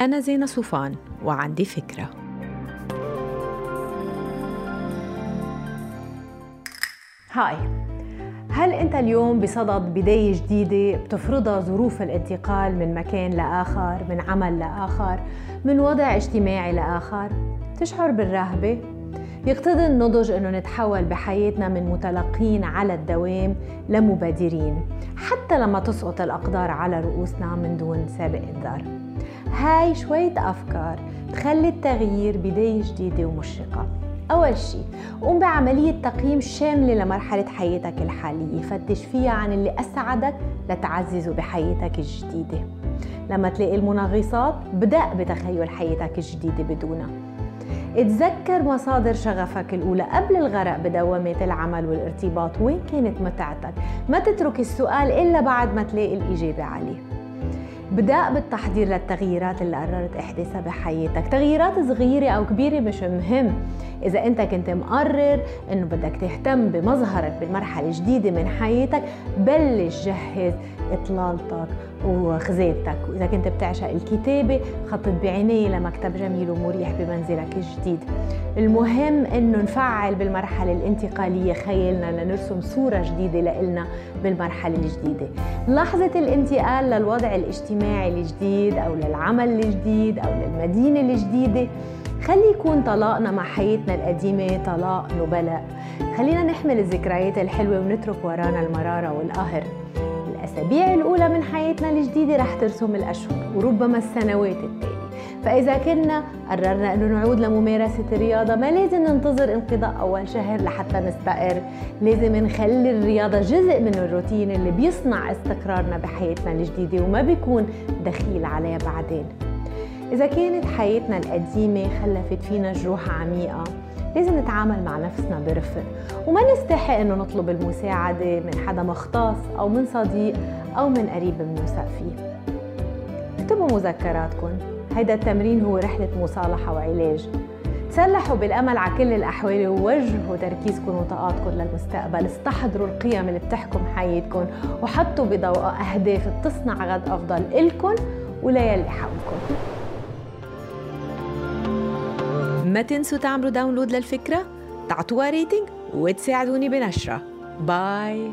أنا زينة صوفان وعندي فكرة هاي هل أنت اليوم بصدد بداية جديدة بتفرضها ظروف الانتقال من مكان لآخر، من عمل لآخر، من وضع اجتماعي لآخر؟ تشعر بالرهبة؟ يقتضي النضج أنه نتحول بحياتنا من متلقين على الدوام لمبادرين حتى لما تسقط الأقدار على رؤوسنا من دون سابق إنذار. هاي شوية أفكار تخلي التغيير بداية جديدة ومشرقة. أول شيء قوم بعملية تقييم شاملة لمرحلة حياتك الحالية فتش فيها عن اللي أسعدك لتعززه بحياتك الجديدة. لما تلاقي المنغصات بدأ بتخيل حياتك الجديدة بدونها. اتذكر مصادر شغفك الأولى قبل الغرق بدوامات العمل والارتباط وين كانت متعتك؟ ما تترك السؤال إلا بعد ما تلاقي الإجابة عليه. بدأ بالتحضير للتغييرات اللي قررت إحداثها بحياتك. تغييرات صغيرة أو كبيرة مش مهم. إذا أنت كنت مقرر أنه بدك تهتم بمظهرك بالمرحلة الجديدة من حياتك بلش جهز إطلالتك وخزانتك وإذا كنت بتعشق الكتابة خطط بعناية لمكتب جميل ومريح بمنزلك الجديد. المهم إنه نفعل بالمرحلة الانتقالية خيالنا لنرسم صورة جديدة لإلنا بالمرحلة الجديدة. لحظة الانتقال للوضع الاجتماعي الجديد أو للعمل الجديد أو للمدينة الجديدة. خلي يكون طلاقنا مع حياتنا القديمة طلاق نبلاء. خلينا نحمل الذكريات الحلوة ونترك ورانا المرارة والقهر. الأسابيع الأولى من حياتنا الجديدة رح ترسم الأشهر وربما السنوات التالية. فإذا كنا قررنا أنه نعود لممارسة الرياضة ما لازم ننتظر انقضاء أول شهر لحتى نستقر. لازم نخلي الرياضة جزء من الروتين اللي بيصنع استقرارنا بحياتنا الجديدة وما بيكون دخيل عليها بعدين. إذا كانت حياتنا القديمة خلفت فينا جروح عميقة لازم نتعامل مع نفسنا برفق. وما نستحق إنه نطلب المساعدة من حدا مختص أو من صديق أو من قريب بنوثق فيه. اكتبوا مذكراتكم هيدا التمرين هو رحلة مصالحة وعلاج. تسلحوا بالأمل على كل الأحوال ووجهوا تركيزكم وطاقاتكم للمستقبل. استحضروا القيم اللي بتحكم حياتكم وحطوا بضوء أهداف بتصنع غد أفضل إلكم وليلي حولكم. ما تنسوا تعملوا download للفكرة تعطوها rating وتساعدوني بنشره. باي